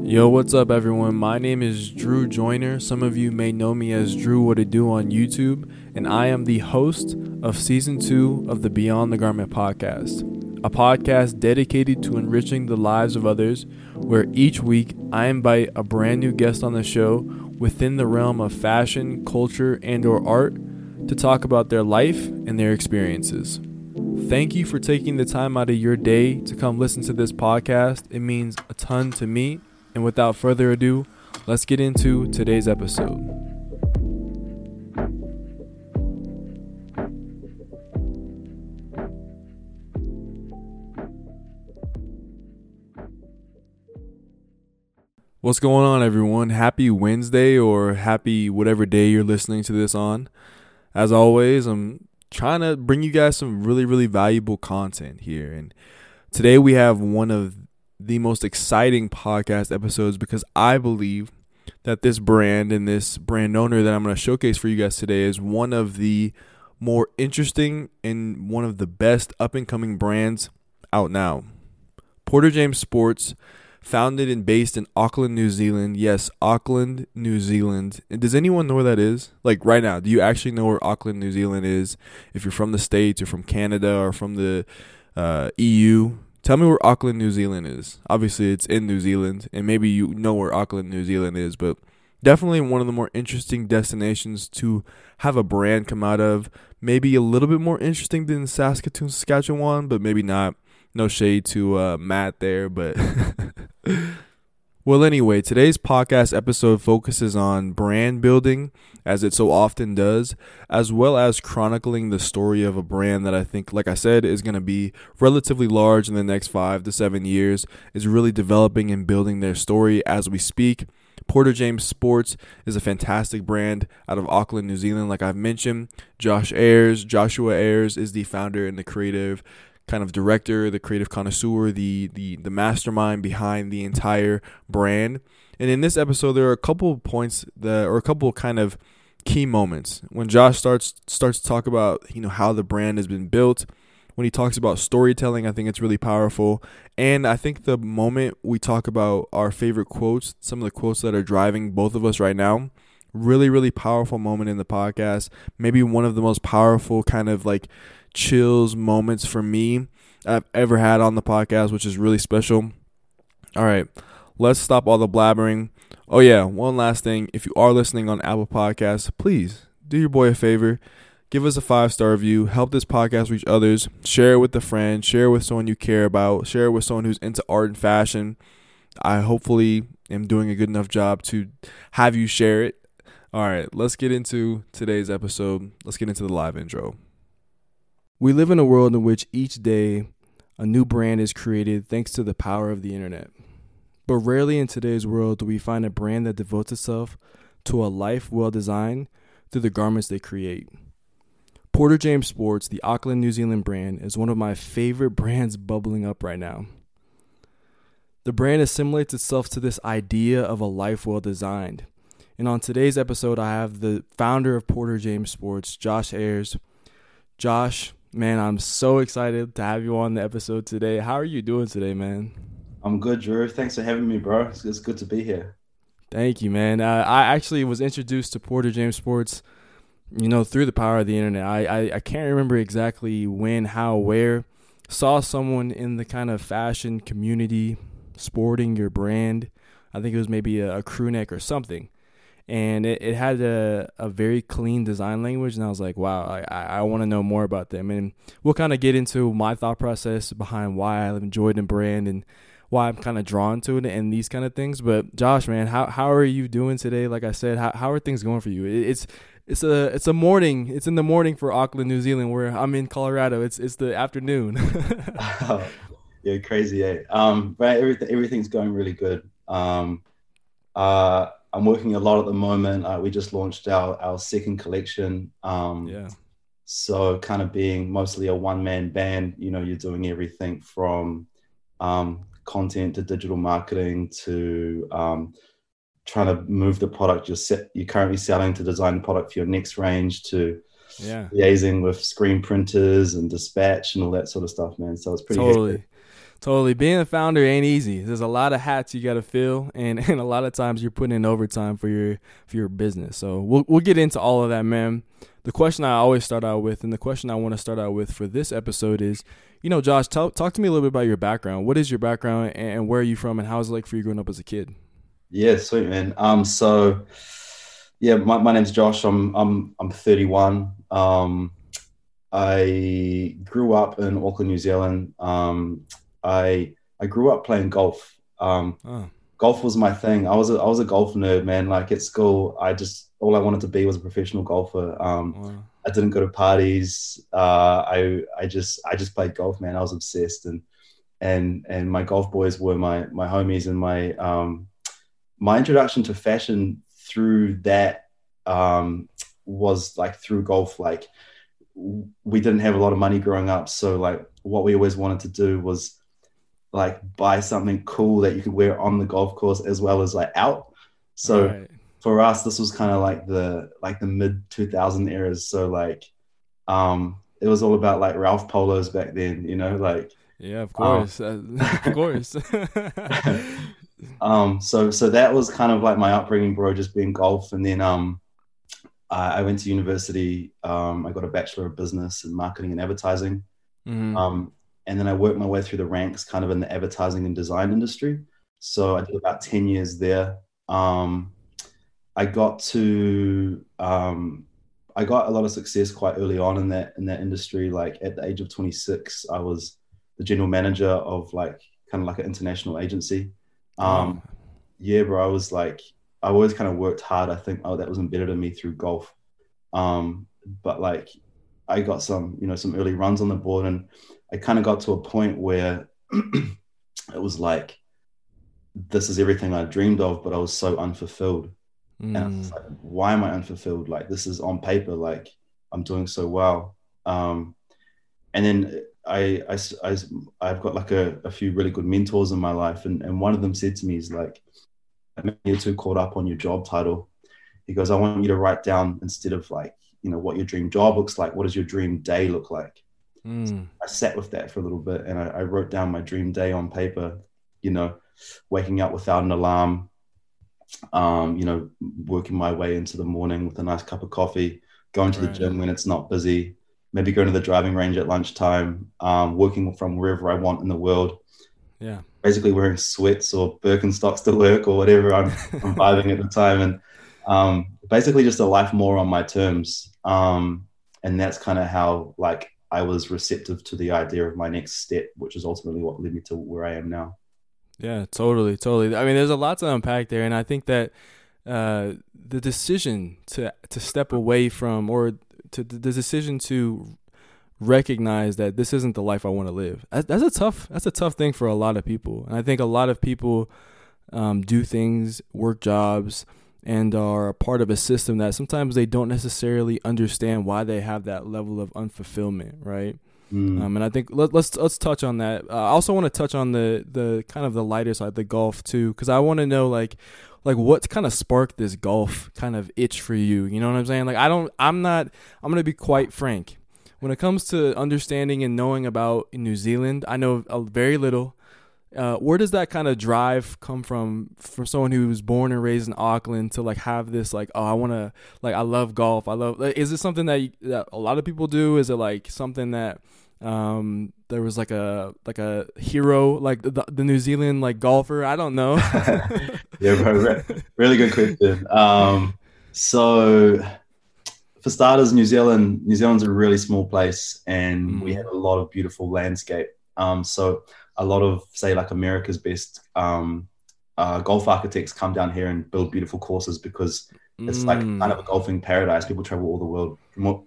Yo, what's up, everyone? My name is Drew Joyner. Some of you may know me as Drew What to Do on YouTube, and I am the host of season two of the Beyond the Garment podcast, a podcast dedicated to enriching the lives of others, where each week I invite a brand new guest on the show within the realm of fashion, culture, and/or art to talk about their life and their experiences. Thank you for taking the time out of your day to come listen to this podcast. It means a ton to me and without further ado, let's get into today's episode. What's going on, everyone? Happy Wednesday or happy whatever day you're listening to this on. As always, I'm trying to bring you guys some really, really valuable content here. And today we have one of the most exciting podcast episodes because I believe that this brand and this brand owner that I'm going to showcase for you guys today is one of the more interesting and one of the best up and coming brands out now. Porter James Sports founded and based in Auckland, New Zealand. Yes, Auckland, New Zealand. And does anyone know where that is? Like right now, do you actually know where Auckland, New Zealand is? If you're from the States or from Canada or from the uh, EU, tell me where Auckland, New Zealand is. Obviously, it's in New Zealand, and maybe you know where Auckland, New Zealand is, but definitely one of the more interesting destinations to have a brand come out of. Maybe a little bit more interesting than Saskatoon, Saskatchewan, but maybe not. No shade to uh, Matt there, but well, anyway, today's podcast episode focuses on brand building, as it so often does, as well as chronicling the story of a brand that I think, like I said, is going to be relatively large in the next five to seven years, is really developing and building their story as we speak. Porter James Sports is a fantastic brand out of Auckland, New Zealand. Like I've mentioned, Josh Ayers, Joshua Ayers is the founder and the creative kind of director, the creative connoisseur, the the the mastermind behind the entire brand. And in this episode, there are a couple of points that, or a couple kind of key moments when Josh starts starts to talk about you know how the brand has been built. When he talks about storytelling, I think it's really powerful. And I think the moment we talk about our favorite quotes, some of the quotes that are driving both of us right now, really really powerful moment in the podcast. Maybe one of the most powerful kind of like chills moments for me I've ever had on the podcast, which is really special. All right, let's stop all the blabbering. Oh, yeah, one last thing. If you are listening on Apple Podcasts, please do your boy a favor. Give us a five star review. Help this podcast reach others. Share it with a friend. Share it with someone you care about. Share it with someone who's into art and fashion. I hopefully am doing a good enough job to have you share it. All right, let's get into today's episode. Let's get into the live intro. We live in a world in which each day a new brand is created thanks to the power of the internet. But rarely in today's world do we find a brand that devotes itself to a life well designed through the garments they create. Porter James Sports, the Auckland, New Zealand brand, is one of my favorite brands bubbling up right now. The brand assimilates itself to this idea of a life well designed. And on today's episode, I have the founder of Porter James Sports, Josh Ayers. Josh, Man, I'm so excited to have you on the episode today. How are you doing today, man? I'm good, Drew. Thanks for having me, bro. It's, it's good to be here. Thank you, man. Uh, I actually was introduced to Porter James Sports, you know, through the power of the internet. I, I, I can't remember exactly when, how, where. Saw someone in the kind of fashion community sporting your brand. I think it was maybe a, a crew neck or something and it, it had a, a very clean design language and i was like wow i, I want to know more about them. And we'll kind of get into my thought process behind why i enjoyed the brand and why i'm kind of drawn to it and these kind of things. But josh man how, how are you doing today? Like i said how, how are things going for you? It, it's it's a it's a morning. It's in the morning for auckland new zealand where i'm in colorado. It's it's the afternoon. Oh, yeah crazy eh? um but everything everything's going really good. Um uh I'm working a lot at the moment. Uh, we just launched our our second collection. Um, yeah. So kind of being mostly a one man band, you know, you're doing everything from um, content to digital marketing to um, trying to move the product you're set, you're currently selling to design the product for your next range to yeah. liaising with screen printers and dispatch and all that sort of stuff, man. So it's pretty totally. Hectic. Totally. Being a founder ain't easy. There's a lot of hats you got to fill, and, and a lot of times you're putting in overtime for your for your business. So we'll we'll get into all of that, man. The question I always start out with, and the question I want to start out with for this episode is, you know, Josh, tell, talk to me a little bit about your background. What is your background, and where are you from, and how was it like for you growing up as a kid? Yeah, sweet man. Um, so yeah, my, my name's Josh. I'm I'm I'm 31. Um, I grew up in Auckland, New Zealand. Um, I I grew up playing golf. Um, oh. Golf was my thing. I was a, I was a golf nerd, man. Like at school, I just all I wanted to be was a professional golfer. Um, wow. I didn't go to parties. Uh, I I just I just played golf, man. I was obsessed, and and and my golf boys were my my homies, and my um, my introduction to fashion through that um, was like through golf. Like we didn't have a lot of money growing up, so like what we always wanted to do was like buy something cool that you could wear on the golf course as well as like out. So right. for us, this was kind of like the like the mid 2000 eras. So like, um, it was all about like Ralph polos back then, you know, like yeah, of course, um, of course. um, so so that was kind of like my upbringing, bro, just being golf, and then um, I, I went to university. Um, I got a bachelor of business in marketing and advertising. Mm-hmm. Um, and then I worked my way through the ranks kind of in the advertising and design industry. So I did about 10 years there. Um, I got to um, I got a lot of success quite early on in that in that industry. Like at the age of 26, I was the general manager of like kind of like an international agency. Um. Yeah, bro. I was like, I always kind of worked hard. I think oh, that was embedded in me through golf. Um, but like, I got some you know some early runs on the board, and I kind of got to a point where it was like, this is everything I dreamed of, but I was so unfulfilled. Mm. And I was like, why am I unfulfilled? Like, this is on paper, like, I'm doing so well. Um, and then I, I, I, I've got like a, a few really good mentors in my life. And, and one of them said to me, is like, you're too caught up on your job title. He goes, I want you to write down instead of like, you know, what your dream job looks like, what does your dream day look like? Mm. I sat with that for a little bit and I, I, wrote down my dream day on paper, you know, waking up without an alarm, um, you know, working my way into the morning with a nice cup of coffee, going to right. the gym when it's not busy, maybe going to the driving range at lunchtime, um, working from wherever I want in the world. Yeah. Basically wearing sweats or Birkenstocks to work or whatever I'm, I'm vibing at the time. And um, basically just a life more on my terms. Um, and that's kind of how like I was receptive to the idea of my next step, which is ultimately what led me to where I am now. Yeah, totally, totally. I mean, there's a lot to unpack there, and I think that uh, the decision to to step away from, or to the decision to recognize that this isn't the life I want to live. That's a tough. That's a tough thing for a lot of people, and I think a lot of people um, do things, work jobs and are a part of a system that sometimes they don't necessarily understand why they have that level of unfulfillment, right? Mm. Um, and I think let, us let's, let's touch on that. Uh, I also want to touch on the the kind of the lighter side, the golf too, because I want to know like like what kind of sparked this golf kind of itch for you. You know what I'm saying? Like I don't, I'm not, I'm gonna be quite frank. When it comes to understanding and knowing about New Zealand, I know very little. Uh, where does that kind of drive come from from someone who was born and raised in Auckland to like have this like oh I want to like I love golf. I love like, is it something that, you, that a lot of people do? Is it like something that um there was like a like a hero like the, the New Zealand like golfer? I don't know. Yeah bro, really good question. Um so for starters New Zealand New Zealand's a really small place and mm. we have a lot of beautiful landscape. Um so a lot of say like America's best um, uh, golf architects come down here and build beautiful courses because it's mm. like kind of a golfing paradise. People travel all the world,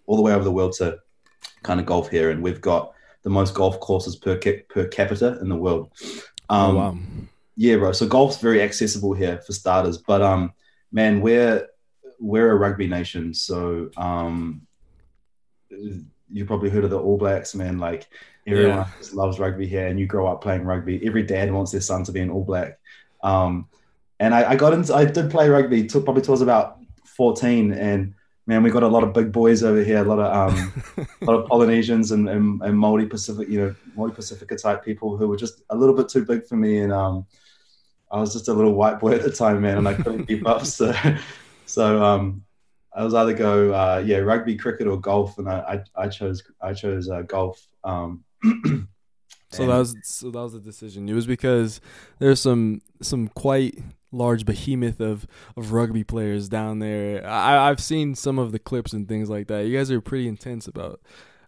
all the way over the world to kind of golf here, and we've got the most golf courses per per capita in the world. Oh, um, oh, wow. Yeah, bro. So golf's very accessible here for starters, but um, man, we're we're a rugby nation, so um, you probably heard of the All Blacks, man. Like Everyone yeah. loves rugby here, and you grow up playing rugby. Every dad wants their son to be an All Black. Um, and I, I, got into, I did play rugby. Took probably till I was about fourteen, and man, we got a lot of big boys over here, a lot of um, a lot of Polynesians and, and, and Maori Pacific, you know, Maori Pasifika type people who were just a little bit too big for me, and um, I was just a little white boy at the time, man, and I couldn't keep up. So, so um, I was either go uh, yeah rugby, cricket, or golf, and I I, I chose I chose uh, golf. Um, so that was so that was the decision. It was because there's some some quite large behemoth of of rugby players down there. I, I've seen some of the clips and things like that. You guys are pretty intense about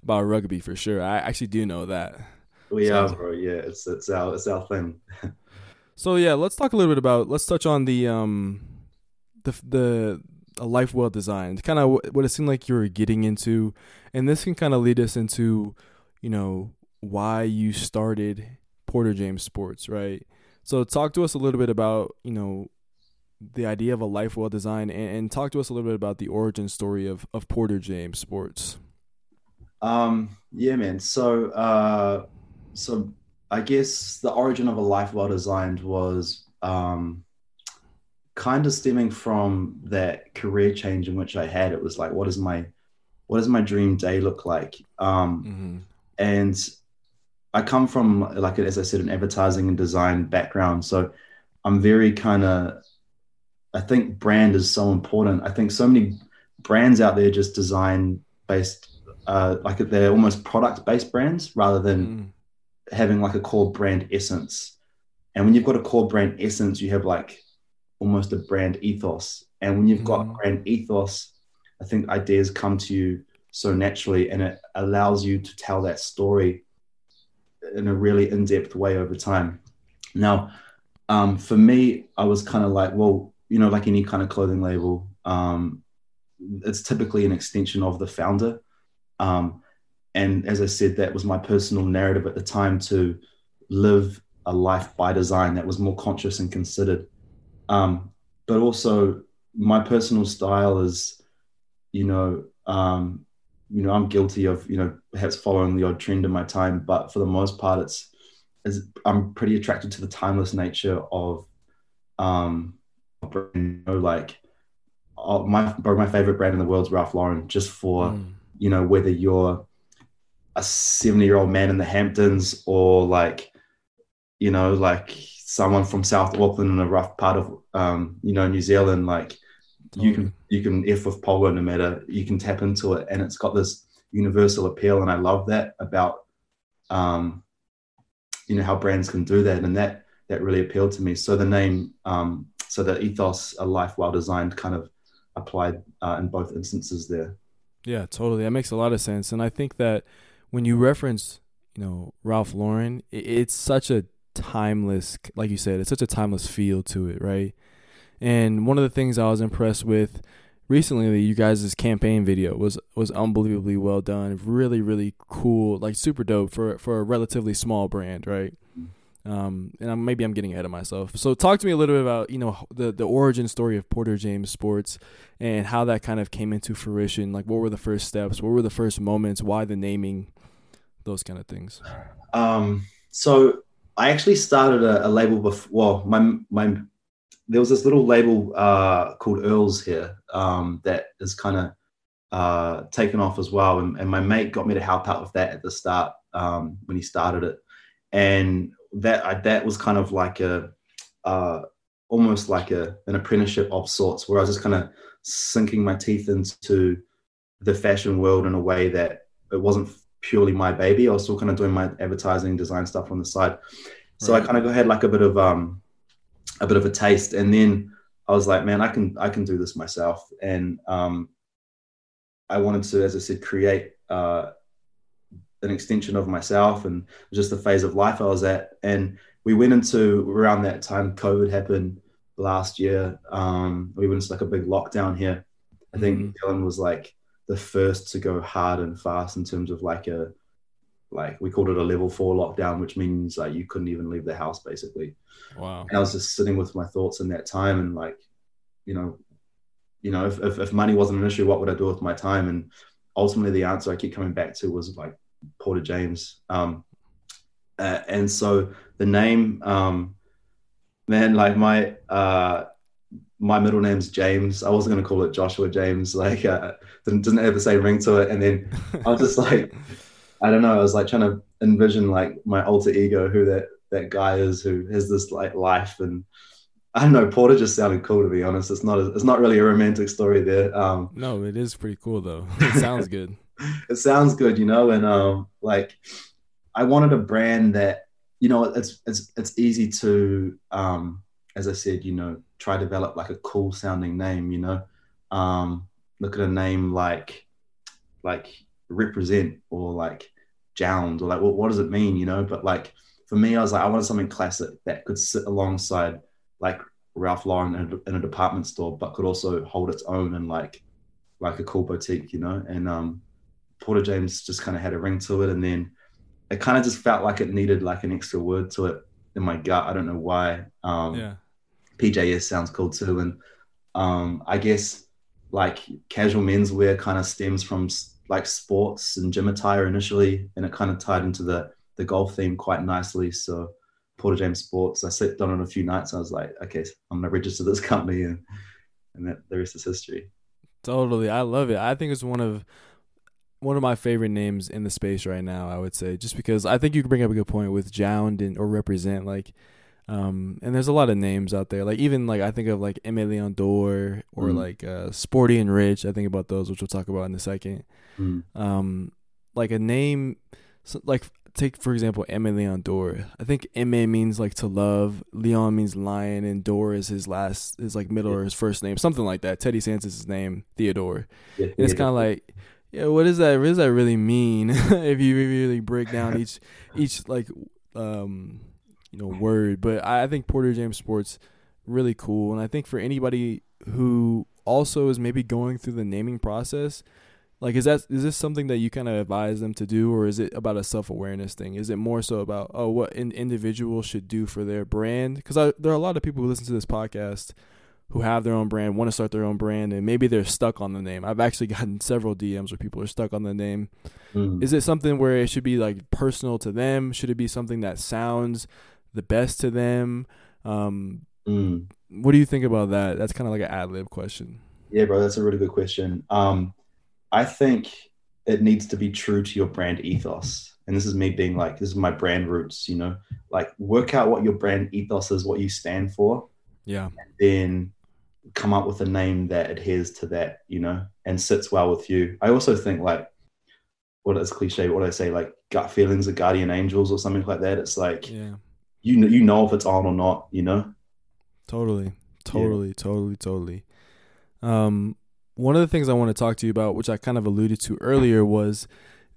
about rugby for sure. I actually do know that. We so, are, bro. Yeah, it's it's our it's our thing. so yeah, let's talk a little bit about. Let's touch on the um the the a life well designed. Kind of what it seemed like you were getting into, and this can kind of lead us into, you know, why you started Porter James Sports, right? So talk to us a little bit about, you know, the idea of a life well designed and, and, talk to us a little bit about the origin story of, of Porter James Sports. Um, yeah, man. So, uh, so I guess the origin of a life well designed was, um, kind of stemming from that career change in which I had. It was like, what is my, what does my dream day look like? Um, mm-hmm. and I come from like as I said an advertising and design background, so I'm very kind of I think brand is so important. I think so many brands out there just design based uh, like they're almost product based brands rather than mm. having like a core brand essence. And when you've got a core brand essence, you have like almost a brand ethos. And when you've got mm. brand ethos, I think ideas come to you so naturally and it allows you to tell that story in a really in-depth way over time. Now, um, for me, I was kind of like, well, you know, like any kind of clothing label, um, it's typically an extension of the founder. Um, and as I said, that was my personal narrative at the time to live a life by design that was more conscious and considered. Um, but also, my personal style is, you know, um, you know, I'm guilty of, you know, perhaps following the odd trend in my time, but for the most part, it's, it's I'm pretty attracted to the timeless nature of, um, you know, like uh, my my favorite brand in the world is Ralph Lauren, just for, mm. you know, whether you're a 70 year old man in the Hamptons or like, you know, like someone from South Auckland in a rough part of, um, you know, New Zealand, like you can you can f with polo no matter you can tap into it and it's got this universal appeal and i love that about um you know how brands can do that and that that really appealed to me. So the name um so the ethos a life well designed kind of applied uh, in both instances there. Yeah totally. That makes a lot of sense. And i think that when you reference you know ralph lauren it's such a timeless like you said it's such a timeless feel to it right and one of the things I was impressed with recently, you guys' campaign video was was unbelievably well done. Really, really cool, like super dope for for a relatively small brand, right? Um, and I'm, maybe I'm getting ahead of myself. So talk to me a little bit about you know the the origin story of Porter James Sports and how that kind of came into fruition. Like, what were the first steps? What were the first moments? Why the naming? Those kind of things. Um, so I actually started a, a label before. Well, my my there was this little label uh, called Earls here um, that is kind of uh, taken off as well. And, and, my mate got me to help out with that at the start um, when he started it. And that I, that was kind of like a uh, almost like a an apprenticeship of sorts, where I was just kind of sinking my teeth into the fashion world in a way that it wasn't purely my baby. I was still kind of doing my advertising design stuff on the side. So right. I kind of had like a bit of um, a bit of a taste. And then I was like, man, I can I can do this myself. And um, I wanted to, as I said, create uh, an extension of myself and just the phase of life I was at. And we went into around that time, COVID happened last year. Um, we went into like a big lockdown here. I think mm-hmm. Dylan was like the first to go hard and fast in terms of like a like we called it a level four lockdown, which means like you couldn't even leave the house basically. Wow. And I was just sitting with my thoughts in that time and like, you know, you know, if, if, if money wasn't an issue, what would I do with my time? And ultimately the answer I keep coming back to was like Porter James. Um, uh, and so the name, um, man, like my, uh, my middle name's James. I wasn't gonna call it Joshua James. Like, uh, didn't didn't have the same ring to it. And then I was just like, I don't know. I was like trying to envision like my alter ego, who that that guy is, who has this like life and. I don't know. Porter just sounded cool to be honest. It's not. A, it's not really a romantic story there. Um, no, it is pretty cool though. It sounds good. it sounds good, you know. And um, like, I wanted a brand that, you know, it's it's it's easy to, um, as I said, you know, try to develop like a cool sounding name. You know, um, look at a name like like represent or like jound or like what, what does it mean? You know, but like for me, I was like, I wanted something classic that could sit alongside like Ralph Lauren in a, in a, department store, but could also hold its own and like like a cool boutique, you know. And um, Porter James just kind of had a ring to it, and then it kind of just felt like it needed like an extra word to it in my gut. I don't know why. Um, yeah. PJS sounds cool too, and um, I guess like casual menswear kind of stems from like sports and gym attire initially, and it kind of tied into the the golf theme quite nicely. So Porter James Sports, I slept on it a few nights. I was like, okay, I'm gonna register this company, and and that the rest is history. Totally, I love it. I think it's one of one of my favorite names in the space right now. I would say just because I think you bring up a good point with Jound and or represent like um, and there's a lot of names out there. Like even like I think of like Aimé Leon Dore or mm. like uh, Sporty and Rich. I think about those, which we'll talk about in a second. Mm. Um, like a name, like take for example Aimé Leon Dore. I think Aimé means like to love. Leon means lion, and Dore is his last, his like middle yeah. or his first name, something like that. Teddy Santis is his name, Theodore. Yeah, it's kind of like. Yeah, what does that? What does that really mean? if you really break down each, each like, um, you know word. But I, think Porter James Sports really cool, and I think for anybody who also is maybe going through the naming process, like is that is this something that you kind of advise them to do, or is it about a self awareness thing? Is it more so about oh what an individual should do for their brand? Because there are a lot of people who listen to this podcast who have their own brand, want to start their own brand, and maybe they're stuck on the name. I've actually gotten several DMs where people are stuck on the name. Mm. Is it something where it should be like personal to them? Should it be something that sounds the best to them? Um, mm. What do you think about that? That's kind of like an ad lib question. Yeah, bro, that's a really good question. Um, I think it needs to be true to your brand ethos. And this is me being like, this is my brand roots, you know, like work out what your brand ethos is, what you stand for. Yeah. And then come up with a name that adheres to that, you know, and sits well with you. I also think like, what is cliche? What do I say? Like gut feelings of guardian angels or something like that. It's like, yeah you know, you know if it's on or not, you know? Totally. Totally, yeah. totally, totally. Um, one of the things I want to talk to you about, which I kind of alluded to earlier, was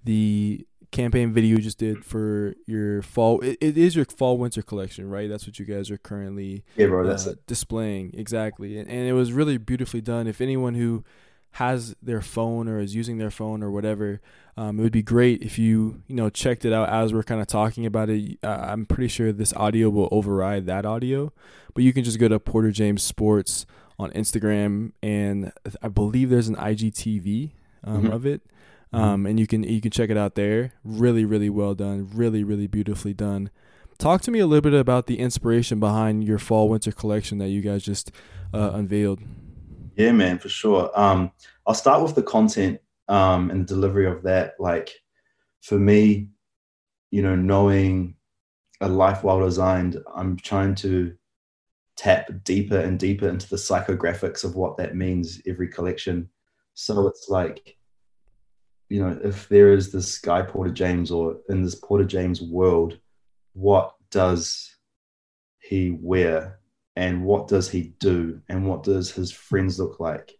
the campaign video you just did for your fall. it, it is your fall winter collection, right? That's what you guys are currently yeah, bro, that's uh, displaying exactly, and, and it was really beautifully done. If anyone who has their phone or is using their phone or whatever, um, it would be great if you you know checked it out as we're kind of talking about it. Uh, I'm pretty sure this audio will override that audio, but you can just go to Porter James Sports on Instagram, and I believe there's an IGTV um, mm-hmm. of it, mm-hmm. um, and you can you can check it out there. Really, really well done. Really, really beautifully done. Talk to me a little bit about the inspiration behind your fall winter collection that you guys just uh, unveiled. Yeah, man, for sure. Um, I'll start with the content um, and the delivery of that. Like for me, you know, knowing a life well designed, I'm trying to tap deeper and deeper into the psychographics of what that means every collection. So it's like, you know, if there is this guy Porter James or in this Porter James world, what does he wear and what does he do? And what does his friends look like?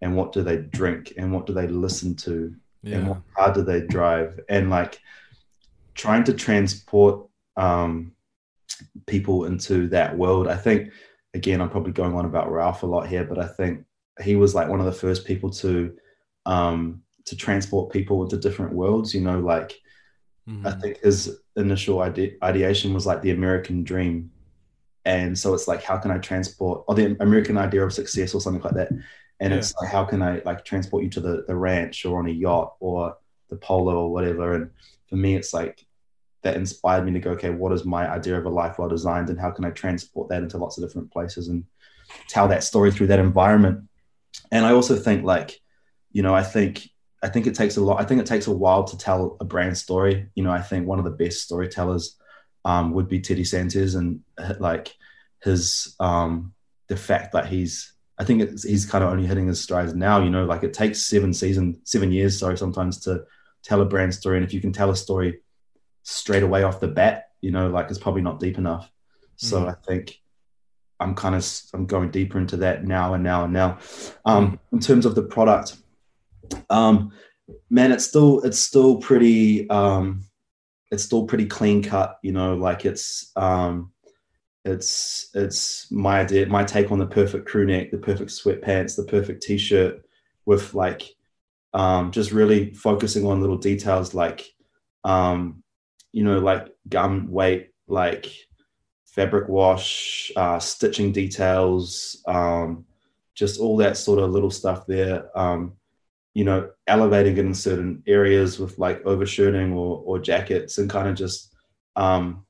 And what do they drink? And what do they listen to? Yeah. and what car do they drive? And like trying to transport um, people into that world. I think again i'm probably going on about ralph a lot here but i think he was like one of the first people to um, to transport people into different worlds you know like mm-hmm. i think his initial ide- ideation was like the american dream and so it's like how can i transport or the american idea of success or something like that and yeah. it's like how can i like transport you to the, the ranch or on a yacht or the polo or whatever and for me it's like that inspired me to go okay what is my idea of a life well designed and how can i transport that into lots of different places and tell that story through that environment. And I also think like, you know, I think I think it takes a lot. I think it takes a while to tell a brand story. You know, I think one of the best storytellers um, would be Teddy Santis, and uh, like his um, the fact that he's I think he's kind of only hitting his strides now. You know, like it takes seven season, seven years, sorry, sometimes to tell a brand story. And if you can tell a story straight away off the bat, you know, like it's probably not deep enough. So mm. I think I'm kind of I'm going deeper into that now and now and now. Um, in terms of the product, um, man, it's still it's still pretty um, it's still pretty clean cut. You know, like it's um, it's it's my idea, my take on the perfect crew neck, the perfect sweatpants, the perfect t-shirt, with like um, just really focusing on little details like um, you know like gum weight, like fabric wash, uh, stitching details, um, just all that sort of little stuff there. Um, you know, elevating it in certain areas with like overshirting or, or jackets and kind of just um,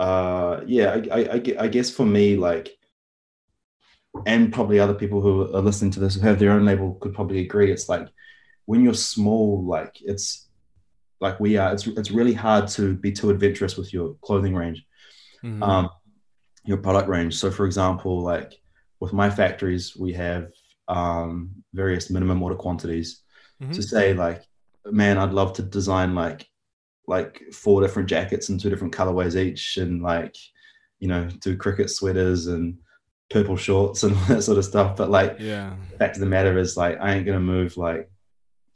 uh, yeah, I, I, I guess for me, like, and probably other people who are listening to this who have their own label could probably agree. It's like when you're small, like it's like we are. It's it's really hard to be too adventurous with your clothing range, mm-hmm. um, your product range. So, for example, like with my factories, we have um, various minimum order quantities mm-hmm. to say like, man, I'd love to design like like four different jackets and two different colorways each, and like you know do cricket sweaters and purple shorts and all that sort of stuff. But like, yeah, fact of the matter is like I ain't gonna move like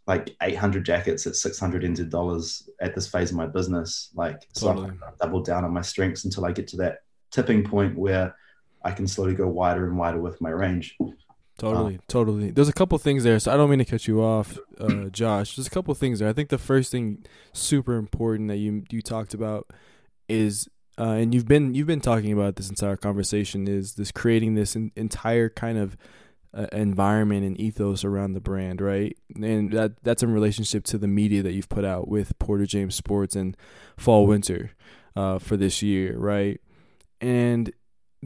like 800 jackets at 600 NZ dollars at this phase of my business. Like, totally. so I'm double down on my strengths until I get to that tipping point where I can slowly go wider and wider with my range. Totally, totally. There's a couple things there, so I don't mean to cut you off, uh, Josh. There's a couple things there. I think the first thing, super important that you you talked about, is uh, and you've been you've been talking about this entire conversation is this creating this in, entire kind of uh, environment and ethos around the brand, right? And that that's in relationship to the media that you've put out with Porter James Sports and Fall Winter uh, for this year, right? And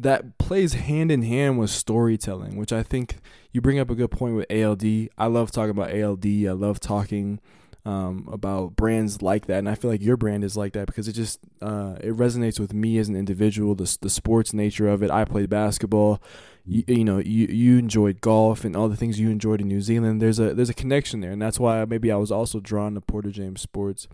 that plays hand in hand with storytelling, which I think you bring up a good point with ALD. I love talking about ALD. I love talking um, about brands like that, and I feel like your brand is like that because it just uh, it resonates with me as an individual. The the sports nature of it. I played basketball. You, you know, you you enjoyed golf and all the things you enjoyed in New Zealand. There's a there's a connection there, and that's why maybe I was also drawn to Porter James Sports.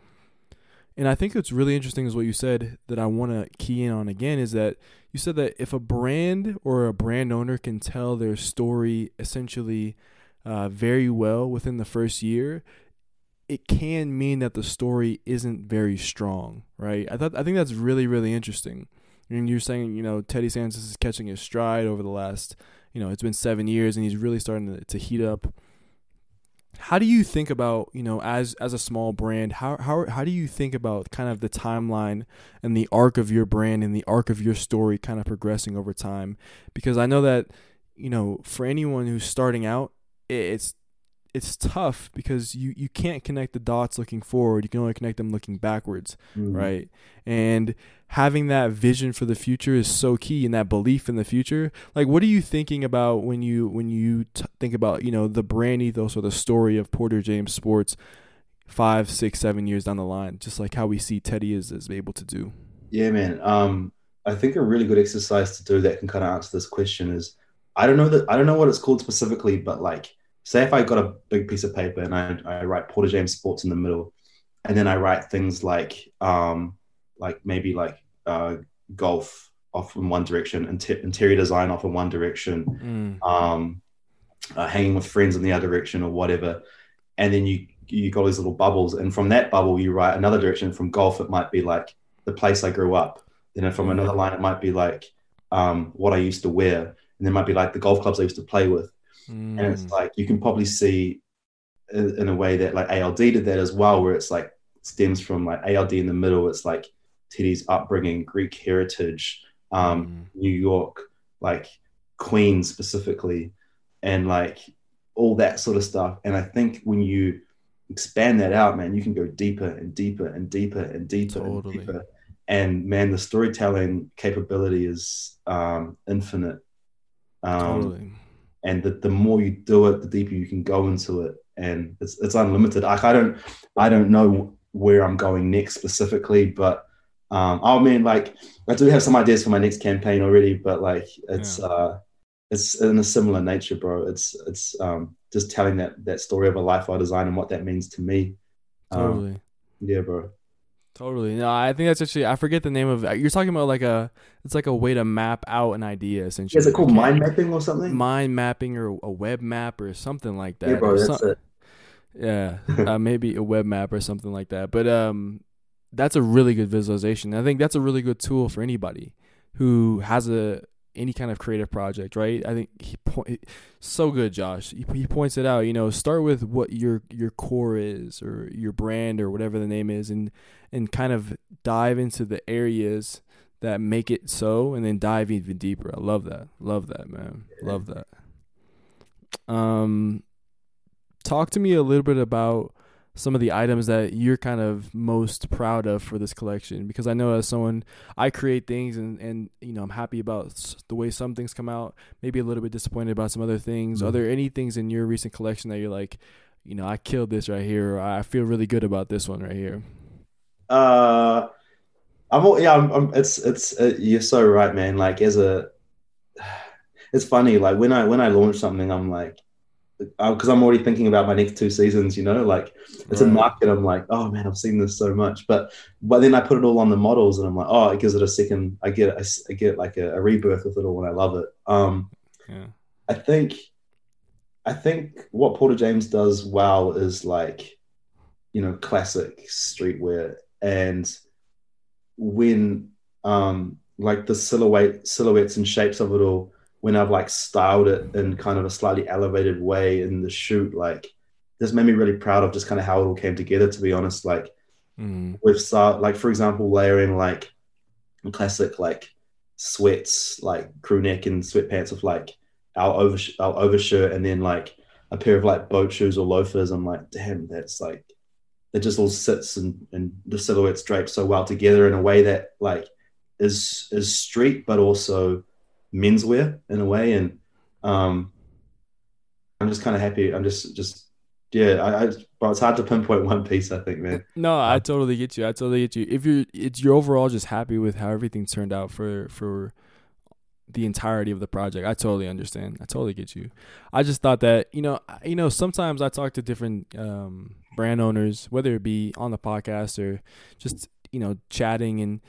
And I think what's really interesting is what you said that I want to key in on again is that you said that if a brand or a brand owner can tell their story essentially uh, very well within the first year, it can mean that the story isn't very strong, right? I thought I think that's really really interesting. And you're saying you know Teddy Santis is catching his stride over the last you know it's been seven years and he's really starting to, to heat up how do you think about you know as as a small brand how how how do you think about kind of the timeline and the arc of your brand and the arc of your story kind of progressing over time? Because i know that you know for anyone who's starting out it's it's tough because you you can't connect the dots looking forward. You can only connect them looking backwards, mm-hmm. right? And having that vision for the future is so key, and that belief in the future. Like, what are you thinking about when you when you t- think about you know the brand ethos or the story of Porter James Sports five, six, seven years down the line? Just like how we see Teddy is is able to do. Yeah, man. Um, I think a really good exercise to do that can kind of answer this question is I don't know that I don't know what it's called specifically, but like say if I got a big piece of paper and I, I write Porter James Sports in the middle, and then I write things like um, like maybe like uh, golf off in one direction, inter- interior design off in one direction, mm. um, uh, hanging with friends in the other direction or whatever, and then you you got these little bubbles, and from that bubble you write another direction. From golf, it might be like the place I grew up. Then from mm. another line, it might be like um, what I used to wear, and then might be like the golf clubs I used to play with Mm. And it's mm. like you can probably see in a way that like ALD did that as well, where it's like stems from like ALD in the middle. It's like Teddy's upbringing, Greek heritage, um, mm. New York, like Queen specifically, and like all that sort of stuff. And I think when you expand that out, man, you can go deeper and deeper and deeper and deeper totally. and deeper. And man, the storytelling capability is um, infinite Um, totally. And the, the more you do it, the deeper you can go into it, and it's it's unlimited. Like I don't I don't know where I'm going next specifically, but um, I mean, like I do have some ideas for my next campaign already, but like it's Yeah. uh, it's in a similar nature, bro. It's it's um, just telling that that story of a life I design and what that means to me. Um, Totally. yeah, bro. Totally. No, I think that's actually I forget the name of you're talking about like a it's like a way to map out an idea essentially. Is it called mind mapping or something? mind mapping or a web map or something like that. yeah, bro. That's some- it. Yeah, uh, maybe a web map or something like that. But um, that's a really good visualization. I think that's a really good tool for anybody who has a any kind of creative project, right? I think he point so good, Josh. He, he points it out. You know, start with what your your core is or your brand or whatever the name is, and and kind of dive into the areas that make it so, and then dive even deeper. I love that. Love that, man. Love that. Um, talk to me a little bit about some of the items that you're kind of most proud of for this collection because I know as someone I create things and and you know I'm happy about the way some things come out maybe a little bit disappointed about some other things are Mhm. there any things in your recent collection that you're like you know I killed this right here or I feel really good about this one right here Uh, I'm all, yeah. I'm, I'm, it's it's uh, you're so right, man. Like as a, it's funny. Like when I when I launch something, I'm like, because I'm already thinking about my next two seasons. You know, like it's a market. I'm like, oh man, I've seen this so much. But but then I put it all on the models, and I'm like, oh, it gives it a second. I get I get like a, a rebirth with it all, and I love it. Um, yeah I think I think what Porter James does well is like, you know, classic streetwear. And when um like the silhouette silhouettes and shapes of it all, when I've like styled it in kind of a slightly elevated way in the shoot, like this made me really proud of just kind of how it all came together, to be honest. Like mm, with start like for example layering like classic like sweats like crew neck and sweatpants with like our over our overshirt and then like a pair of like boat shoes or loafers i'm like damn that's like it just all sits and, and the silhouettes drape so well together in a way that like is is street but also menswear in a way and um i'm just kind of happy i'm just just yeah I, I but it's hard to pinpoint one piece i think man no I totally get you I totally get you if you're it's you're overall just happy with how everything turned out for for the entirety of the project. I totally understand. I totally get you. I just thought that you know, you know, sometimes I talk to different um, brand owners, whether it be on the podcast or just you know chatting, and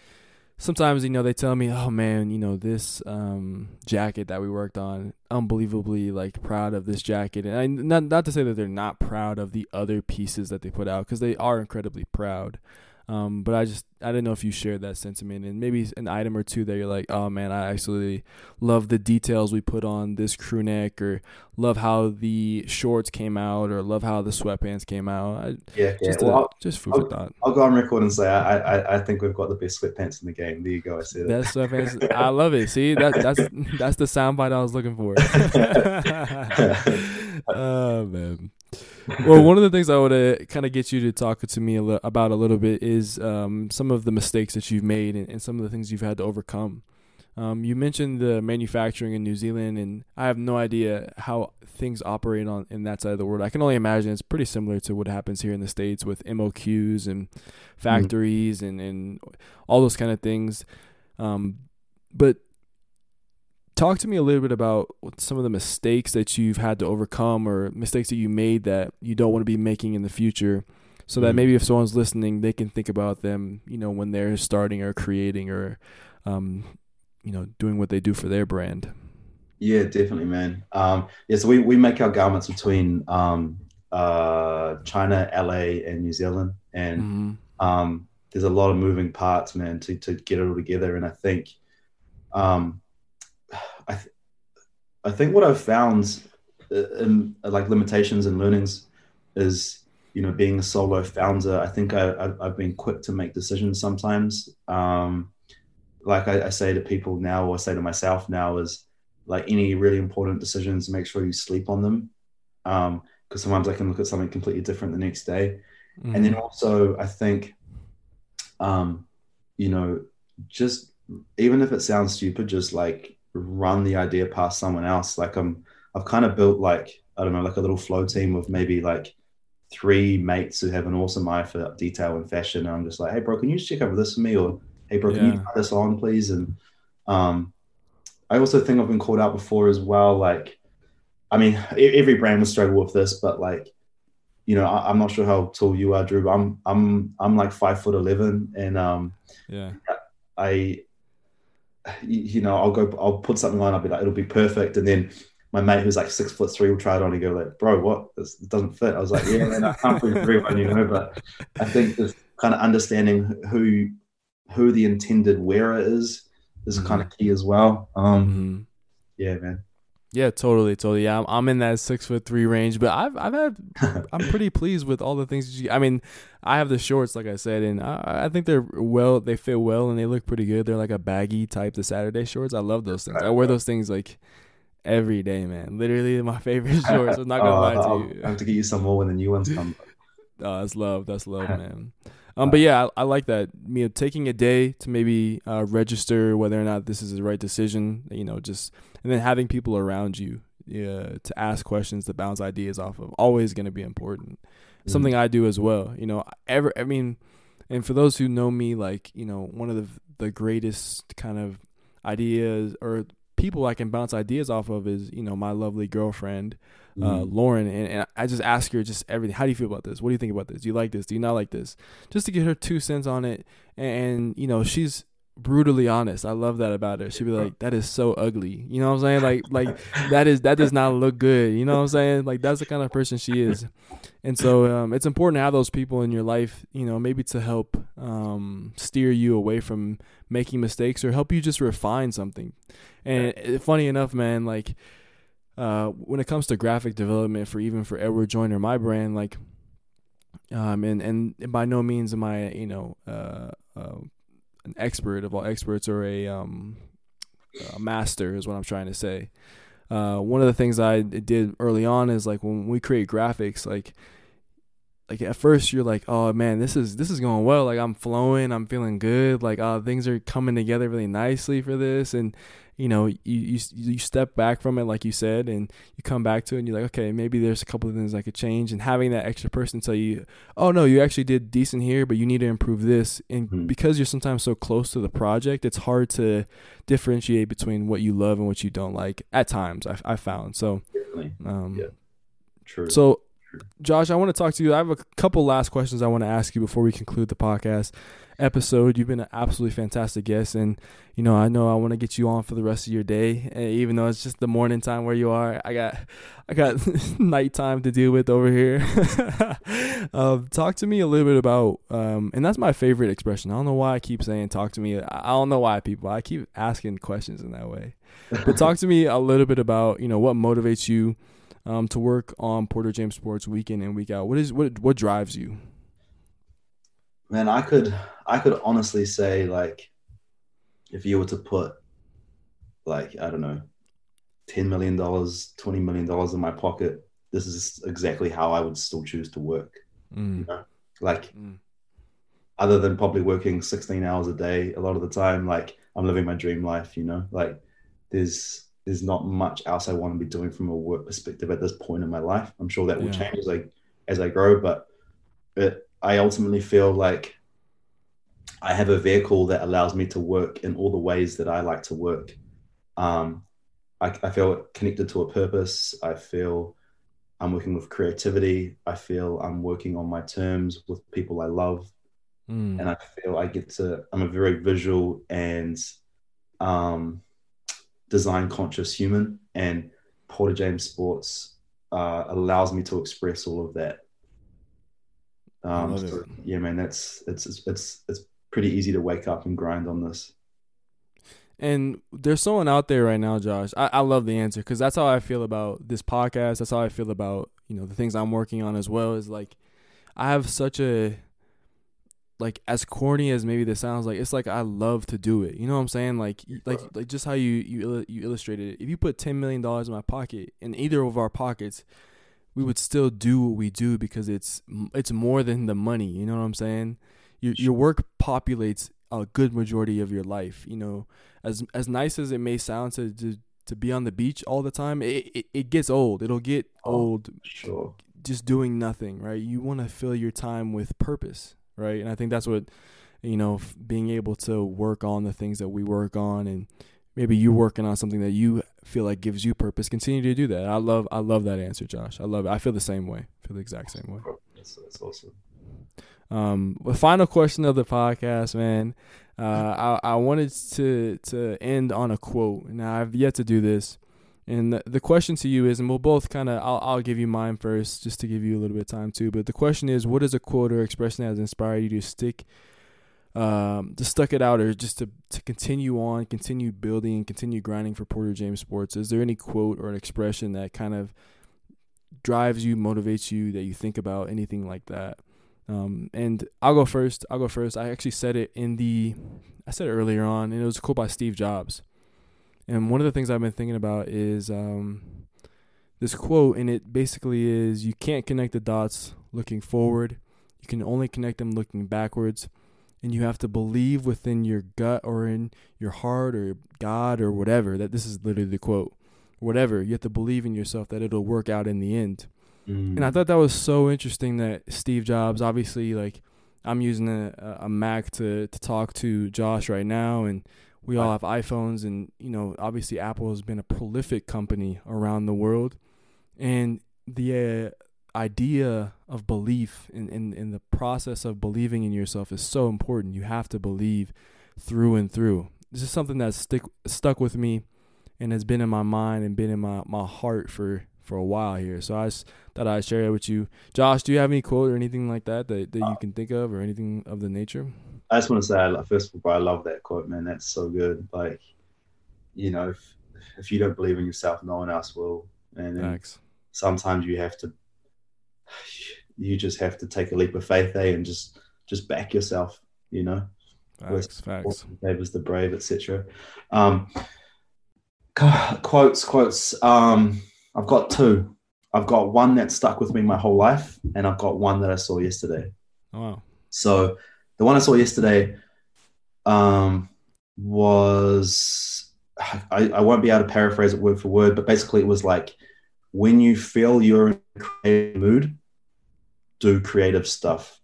sometimes you know they tell me, "Oh man, you know this um, jacket that we worked on, unbelievably like proud of this jacket." And I, not not to say that they're not proud of the other pieces that they put out because they are incredibly proud. Um, but I just I didn't know if you shared that sentiment and maybe an item or two that you're like, oh man, I absolutely love the details we put on this crew neck, or love how the shorts came out, or love how the sweatpants came out. I, yeah yeah just, well, a- I'll- just food I'll- for thought. I'll go on record and say I, I, I think we've got the best sweatpants in the game. There you go. I see. That sweatpants, I love it. See, that that's that's the soundbite I was looking for. oh man. Well, one of the things I want to kind of get you to talk to me a li- about a little bit is um, some of the mistakes that you've made and, and some of the things you've had to overcome. Um, you mentioned the manufacturing in New Zealand, and I have no idea how things operate on in that side of the world. I can only imagine it's pretty similar to what happens here in the states with MOQs and factories and and all those kind of things. Um, but talk to me a little bit about some of the mistakes that you've had to overcome or mistakes that you made that you don't want to be making in the future so that Mhm. maybe if someone's listening they can think about them you know when they're starting or creating or um, you know doing what they do for their brand Yeah, definitely, man. Um, yeah, so we, we make our garments between um, uh, China, LA, and New Zealand, and Mhm. um, there's a lot of moving parts, man, to, to get it all together. And I think, um, I, th- I think what I've found uh, in like limitations and learnings is, you know, being a solo founder. I think I, I've, I've been quick to make decisions sometimes. Um, like I, I say to people now, or say to myself now, is like any really important decisions, make sure you sleep on them. Um, because sometimes I can look at something completely different the next day and then Mhm. also i think um you know just even if it sounds stupid just like run the idea past someone else. Like I'm, I've kind of built like I don't know, like a little flow team of maybe like three mates who have an awesome eye for detail and fashion. And I'm just like, hey, bro, can you just check over this for me? Or hey, bro, can yeah. you try this on, please? And um, I also think I've been called out before as well. Like, I mean, every brand will struggle with this, but like, you know, I, am not sure how tall you are, Drew. But I'm I'm I'm like five foot eleven, and um, yeah, I, you know, I'll go, I'll put something on, I'll be like, it'll be perfect, and then my mate who's like six foot three will try it on and go like, bro, what? This doesn't fit. I was like, yeah, man, I can't everyone, you know. But I think this kind of understanding who who the intended wearer is is mm-hmm. kind of key as well. Um, mm-hmm. yeah, man. Yeah, totally, totally. Yeah, I'm, I'm in that six foot three range, but I've I've had I'm pretty pleased with all the things. You, I mean, I have the shorts, like I said, and I, I, think they're well, they fit well, and they look pretty good. They're like a baggy type, the Saturday shorts. I love those things. I wear those things like every day, man. Literally my favorite shorts. I'm not gonna lie to I'll, you. I have to get you some more when the new ones come. oh, that's love. That's love, man. Um, but yeah, I, I, like that. You know, taking a day to maybe uh, register whether or not this is the right decision. You know, just and then having people around you uh, to ask questions to bounce ideas off of always going to be important. Mm-hmm. Something I do as well. You know, ever. I mean, and for those who know me, like you know, one of the the greatest kind of ideas or people I can bounce ideas off of is you know my lovely girlfriend uh, mm. Lauren, and, and, I just ask her just everything. How do you feel about this? What do you think about this? Do you like this? Do you not like this? Just to get her two cents on it, and, and you know she's brutally honest. I love that about her. She'd be like, "That is so ugly." You know what I'm saying? Like, like that is that does not look good. You know what I'm saying? Like that's the kind of person she is. And so um, it's important to have those people in your life. You know, maybe to help um, steer you away from making mistakes or help you just refine something. And funny enough, man, like uh, when it comes to graphic development for even for Edward Joyner, my brand, like, um, and and by no means am I, you know, uh, uh, an expert of all experts or a um, a master is what I'm trying to say. Uh, one of the things I did early on is like when we create graphics, like like at first you're like, oh man, this is this is going well. Like I'm flowing, I'm feeling good. Like uh, things are coming together really nicely for this, and you know you, you you step back from it like you said and you come back to it and you're like okay maybe there's a couple of things i could change. And having that extra person tell you oh no you actually did decent here but you need to improve this. And mm-hmm. because you're sometimes so close to the project it's hard to differentiate between what you love and what you don't like at times i, I found. So um, yeah. True. so Josh, I want to talk to you. I have a couple last questions I want to ask you before we conclude the podcast episode. You've been an absolutely fantastic guest, and you know I know I want to get you on for the rest of your day, and even though it's just the morning time where you are. I got I got nighttime to deal with over here. uh, talk to me a little bit about, um, and that's my favorite expression. I don't know why I keep saying "talk to me." I don't know why people. I keep asking questions in that way, but talk to me a little bit about you know what motivates you. Um, to work on Porter James Sports week in and week out, what is what what drives you? man, I could I could honestly say like if you were to put like I don't know, ten million dollars, twenty million dollars in my pocket, this is exactly how I would still choose to work. Mm. You know? Like mm. other than probably working 16 hours a day a lot of the time, like I'm living my dream life, you know, like there's there's not much else I want to be doing from a work perspective at this point in my life. I'm sure that will yeah. change as I as I grow, but it I ultimately feel like I have a vehicle that allows me to work in all the ways that I like to work. Um, I, I, feel connected to a purpose. I feel I'm working with creativity. I feel I'm working on my terms with people I love. Mm. And I feel I get to, I'm a very visual and um, design conscious human. And Porter James Sports uh, allows me to express all of that um, so, yeah, man, that's it's, it's it's it's pretty easy to wake up and grind on this. And there's someone out there right now, Josh. I, I love the answer because that's how I feel about this podcast. That's how I feel about you know the things I'm working on as well. Is like I have such a like as corny as maybe this sounds like it's like I love to do it. You know what I'm saying? Like like like just how you you you illustrated it. If you put 10 million dollars in my pocket in either of our pockets, we would still do what we do because it's it's more than the money. You know what I'm saying? Your your work populates a good majority of your life. You know, as as nice as it may sound to to, to be on the beach all the time, it, it, it gets old. It'll get oh, old. Sure. Just doing nothing, right? You want to fill your time with purpose, right? And I think that's what you know, being able to work on the things that we work on and maybe you're working on something that you feel like gives you purpose continue to do that. I love i love that answer josh. I love it. I feel the same way. I feel the exact same way. That's, that's awesome. Um the final question of the podcast man uh i i wanted to to end on a quote. Now i've yet to do this and the, the question to you is and we'll both kind of I'll, I'll give you mine first just to give you a little bit of time too but the question is what is a quote or expression that has inspired you to stick um, to stuck it out or just to, to continue on, continue building, and continue grinding for Porter James Sports? Is there any quote or an expression that kind of drives you, motivates you, that you think about, anything like that? Um, and I'll go first. I'll go first. I actually said it in the, I said it earlier on, and it was a quote by Steve Jobs. And one of the things I've been thinking about is um, this quote, and it basically is you can't connect the dots looking forward, you can only connect them looking backwards and you have to believe within your gut or in your heart or God or whatever that this is literally the quote. Whatever, you have to believe in yourself that it'll work out in the end. Mm. And I thought that was so interesting that Steve Jobs, obviously, like I'm using a, a Mac to, to talk to Josh right now, and we all have iPhones, and you know, obviously, Apple has been a prolific company around the world, and the uh, idea of belief in, in, in the process of believing in yourself is so important. You have to believe through and through. This is something that's stick stuck with me and has been in my mind and been in my, my heart for, for a while here. So I just thought I'd share it with you. Josh, do you have any quote or anything like that that, that you can think of or anything of the nature? I just want to say, first of all, I love that quote, man. That's so good. Like, you know, if, if you don't believe in yourself, no one else will. And sometimes you have to you just have to take a leap of faith, eh, and just just back yourself. You know, facts, facts. Favors the brave, etc. Um, quotes, quotes. Um, I've got two. I've got one that stuck with me my whole life, and I've got one that I saw yesterday. Wow. So the one I saw yesterday um, was I, I won't be able to paraphrase it word for word, but basically it was like when you feel you're in a creative mood, do creative stuff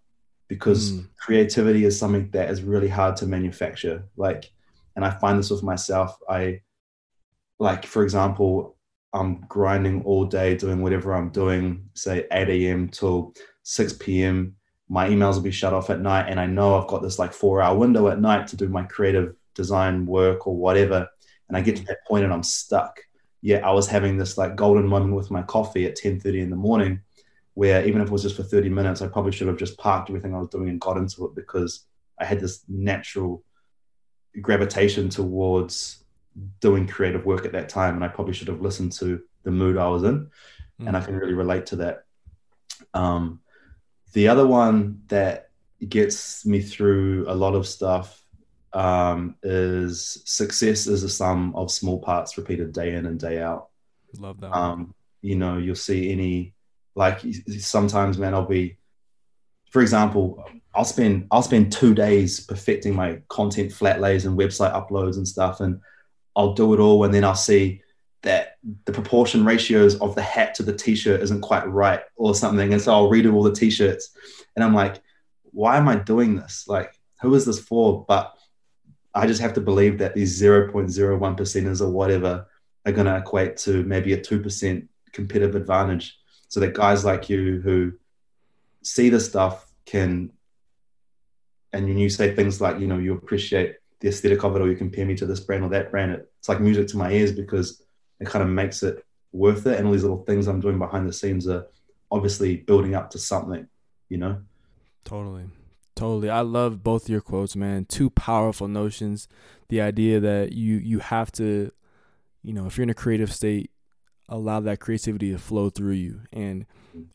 because mm. creativity is something that is really hard to manufacture. Like, and I find this with myself. I, like, for example, I'm grinding all day doing whatever I'm doing, say 8 a.m. till 6 p.m. My emails will be shut off at night, and I know I've got this like four hour window at night to do my creative design work or whatever. And I get to that point and I'm stuck yeah, I was having this like golden moment with my coffee at 10:30 in the morning, where even if it was just for 30 minutes, I probably should have just parked everything I was doing and got into it because I had this natural gravitation towards doing creative work at that time, and I probably should have listened to the mood I was in, mm. and I can really relate to that. Um, the other one that gets me through a lot of stuff um, is success is a sum of small parts repeated day in and day out. Love that. Um, you know, you'll see any like sometimes, man, I'll be, for example, I'll spend I'll spend two days perfecting my content flat lays and website uploads and stuff, and I'll do it all, and then I'll see that the proportion ratios of the hat to the t-shirt isn't quite right or something, and so I'll redo all the t-shirts, and I'm like, why am I doing this? Like, who is this for? But I just have to believe that these 0.01 percenters or whatever are going to equate to maybe a 2% competitive advantage. So that guys like you who see the stuff can, and when you say things like, you know, you appreciate the aesthetic of it or you compare me to this brand or that brand, it's like music to my ears because it kind of makes it worth it. And all these little things I'm doing behind the scenes are obviously building up to something, you know? Totally. Totally. I love both your quotes, man. Two powerful notions. The idea that you you have to, you know, if you're in a creative state, allow that creativity to flow through you. And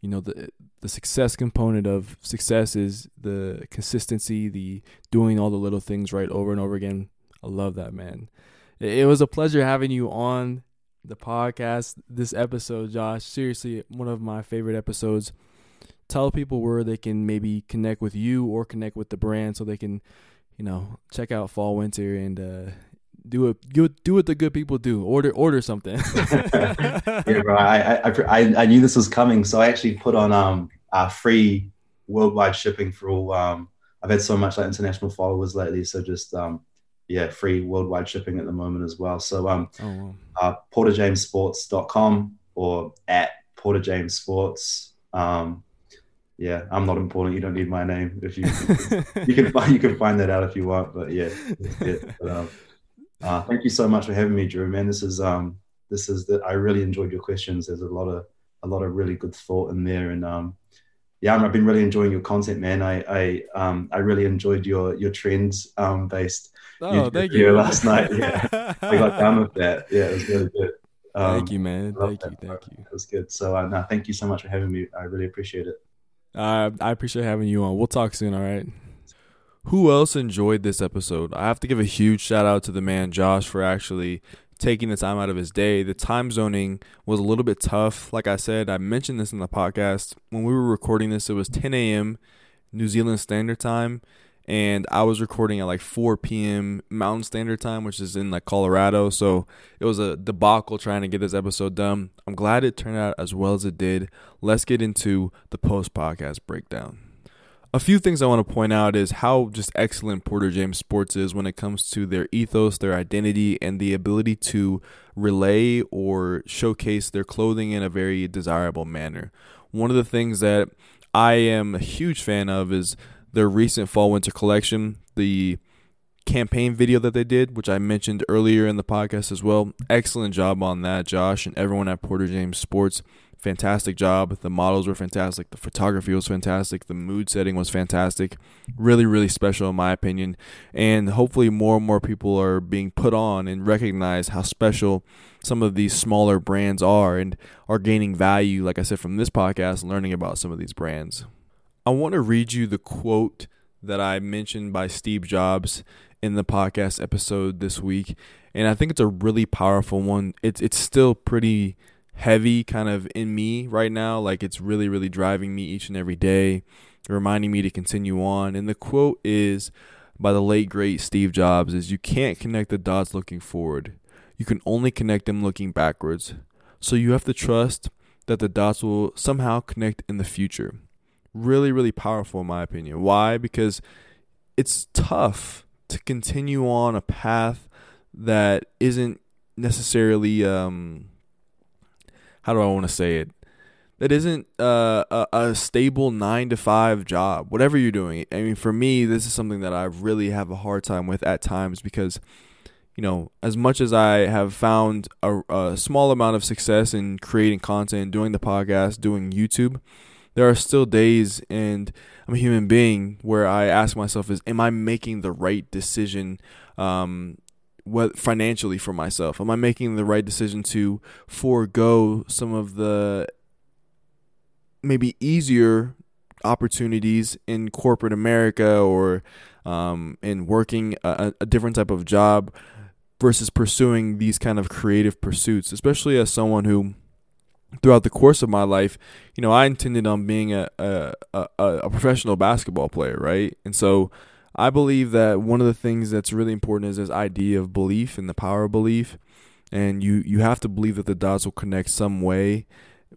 you know, the the success component of success is the consistency, the doing all the little things right over and over again. I love that, man. It was a pleasure having you on the podcast this episode, Josh. Seriously, one of my favorite episodes tell people where they can maybe connect with you or connect with the brand so they can you know, check out fall winter and uh, do it do, do what the good people do. Order order something. yeah, bro. I, I I I knew this was coming, so I actually put on um uh, free worldwide shipping for all. Um, I've had so much like international followers lately, so just um yeah, free worldwide shipping at the moment as well. So um, oh, wow. uh, porterjamesports.com or at porterjamesports. Um, yeah, I'm not important. You don't need my name. If you you can find you can find that out if you want. But yeah, but, um, uh, thank you so much for having me, Drew. Man, this is um this is that I really enjoyed your questions. There's a lot of a lot of really good thought in there, and um yeah, I've been really enjoying your content, man. I I um I really enjoyed your your trends um based oh, thank you last night. Yeah, I got down with that. Yeah, it was really good. Um, thank you, man. Thank you, thank you. It was good. So uh, no, thank you so much for having me. I really appreciate it. Uh, I appreciate having you on. We'll talk soon, all right? Who else enjoyed this episode? I have to give a huge shout out to the man Josh for actually taking the time out of his day. The time zoning was a little bit tough. Like I said, I mentioned this in the podcast. When we were recording this, it was 10 a.m. New Zealand Standard Time and I was recording at like 4 p.m. Mountain Standard Time, which is in like Colorado. So it was a debacle trying to get this episode done. I'm glad it turned out as well as it did. Let's get into the post podcast breakdown. A few things I want to point out is how just excellent Porter James Sports is when it comes to their ethos, their identity, and the ability to relay or showcase their clothing in a very desirable manner. One of the things that I am a huge fan of is their recent fall winter collection, the campaign video that they did, which I mentioned earlier in the podcast as well. Excellent job on that, Josh and everyone at Porter James Sports. Fantastic job. The models were fantastic. The photography was fantastic. The mood setting was fantastic. Really, really special in my opinion. And hopefully, more and more people are being put on and recognize how special some of these smaller brands are and are gaining value, like I said, from this podcast, learning about some of these brands. I want to read you the quote that I mentioned by Steve Jobs in the podcast episode this week, and I think it's a really powerful one. It's it's still pretty heavy kind of in me right now, like it's really really driving me each and every day, reminding me to continue on. And the quote is by the late great Steve Jobs is you can't connect the dots looking forward. You can only connect them looking backwards. So you have to trust that the dots will somehow connect in the future really, really powerful in my opinion. Why? Because it's tough to continue on a path that isn't necessarily um how do I want to say it? That isn't uh, a, a stable nine to five job. Whatever you're doing. I mean, for me, this is something that I really have a hard time with at times because, you know, as much as I have found a, a small amount of success in creating content, doing the podcast, doing YouTube, there are still days and I'm a human being where I ask myself is am I making the right decision um what financially for myself? Am I making the right decision to forego some of the maybe easier opportunities in corporate America or um, in working a, a different type of job versus pursuing these kind of creative pursuits, especially as someone who throughout the course of my life, you know, I intended on being a, a, a, a, professional basketball player, right? And so I believe that one of the things that's really important is this idea of belief and the power of belief. And you, you have to believe that the dots will connect some way,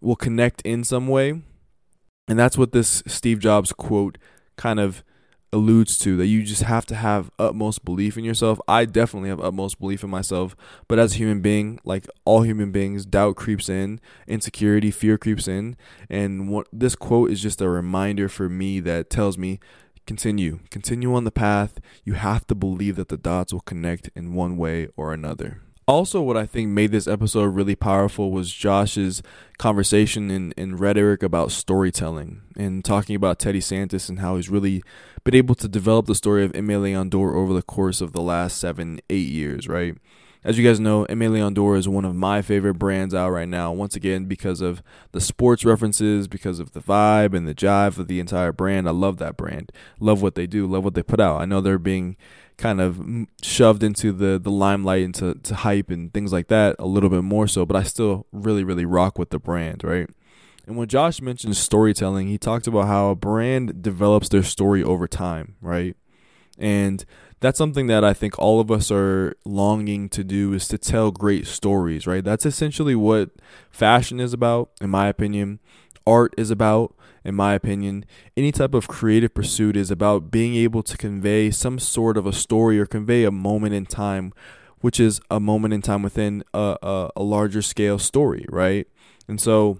will connect in some way. And that's what this Steve Jobs quote kind of alludes to that you just have to have utmost belief in yourself. I definitely have utmost belief in myself, but as a human being, like all human beings, doubt creeps in, insecurity, fear creeps in, and what this quote is just a reminder for me that tells me continue, continue on the path. You have to believe that the dots will connect in one way or another. Also, what I think made this episode really powerful was Josh's conversation and, rhetoric about storytelling and talking about Teddy Santis and how he's really been able to develop the story of Aimé Leon Dore over the course of the last seven, eight years, right? As you guys know, Aimé Leon Dore is one of my favorite brands out right now. Once again, because of the sports references, because of the vibe and the jive of the entire brand. I love that brand. Love what they do. Love what they put out. I know they're being kind of shoved into the the limelight into to hype and things like that a little bit more so, but I still really really rock with the brand, right? And when Josh mentioned storytelling, he talked about how a brand develops their story over time, right? And that's something that I think all of us are longing to do is to tell great stories, right? That's essentially what fashion is about, in my opinion. Art is about, in my opinion. Any type of creative pursuit is about being able to convey some sort of a story or convey a moment in time, which is a moment in time within a, a, a larger scale story, right? And so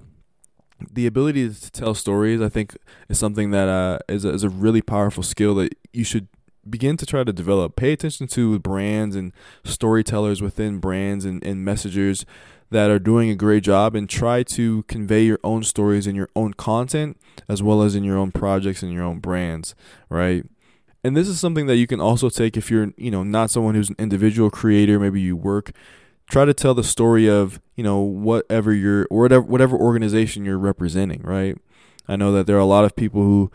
the ability to tell stories, I think, is something that uh, is a, is a really powerful skill that you should begin to try to develop. Pay attention to brands and storytellers within brands and, and messengers that are doing a great job and try to convey your own stories in your own content as well as in your own projects and your own brands, right? And this is something that you can also take if you're, you know, not someone who's an individual creator, maybe you work try to tell the story of, you know, whatever your whatever whatever organization you're representing, right? I know that there are a lot of people who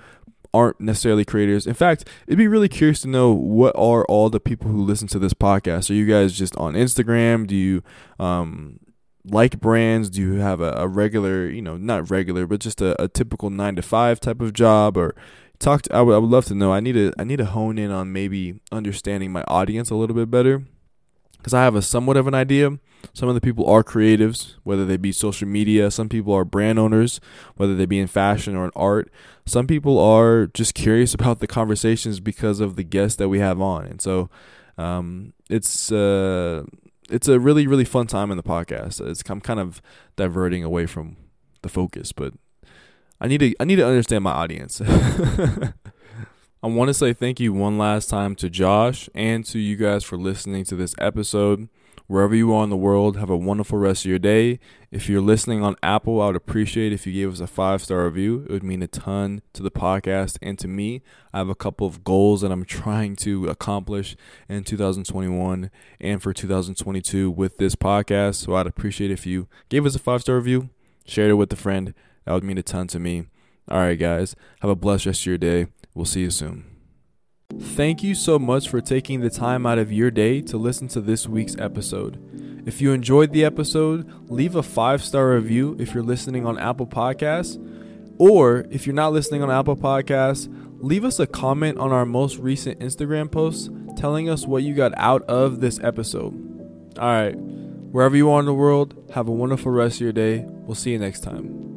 aren't necessarily creators. In fact, it'd be really curious to know what are all the people who listen to this podcast. Are you guys just on Instagram? Do you um, like brands? Do you have a, a, regular, you know, not regular, but just a, a, typical nine to five type of job? Or talk to, I would, I would love to know. I need to I need to hone in on maybe understanding my audience a little bit better because I have a somewhat of an idea. Some of the people are creatives, whether they be social media. Some people are brand owners, whether they be in fashion or in art. Some people are just curious about the conversations because of the guests that we have on, and so um, it's uh, it's a really really fun time in the podcast. It's I'm kind of diverting away from the focus, but I need to I need to understand my audience. I want to say thank you one last time to Josh and to you guys for listening to this episode. Wherever you are in the world, have a wonderful rest of your day. If you're listening on Apple, I would appreciate if you gave us a five star review. It would mean a ton to the podcast and to me. I have a couple of goals that I'm trying to accomplish in 2021 and for 2022 with this podcast. So I'd appreciate if you gave us a five star review, shared it with a friend. That would mean a ton to me. All right, guys, have a blessed rest of your day. We'll see you soon. Thank you so much for taking the time out of your day to listen to this week's episode. If you enjoyed the episode, leave a five star review if you're listening on Apple Podcasts. Or if you're not listening on Apple Podcasts, leave us a comment on our most recent Instagram post telling us what you got out of this episode. All right, wherever you are in the world, have a wonderful rest of your day. We'll see you next time.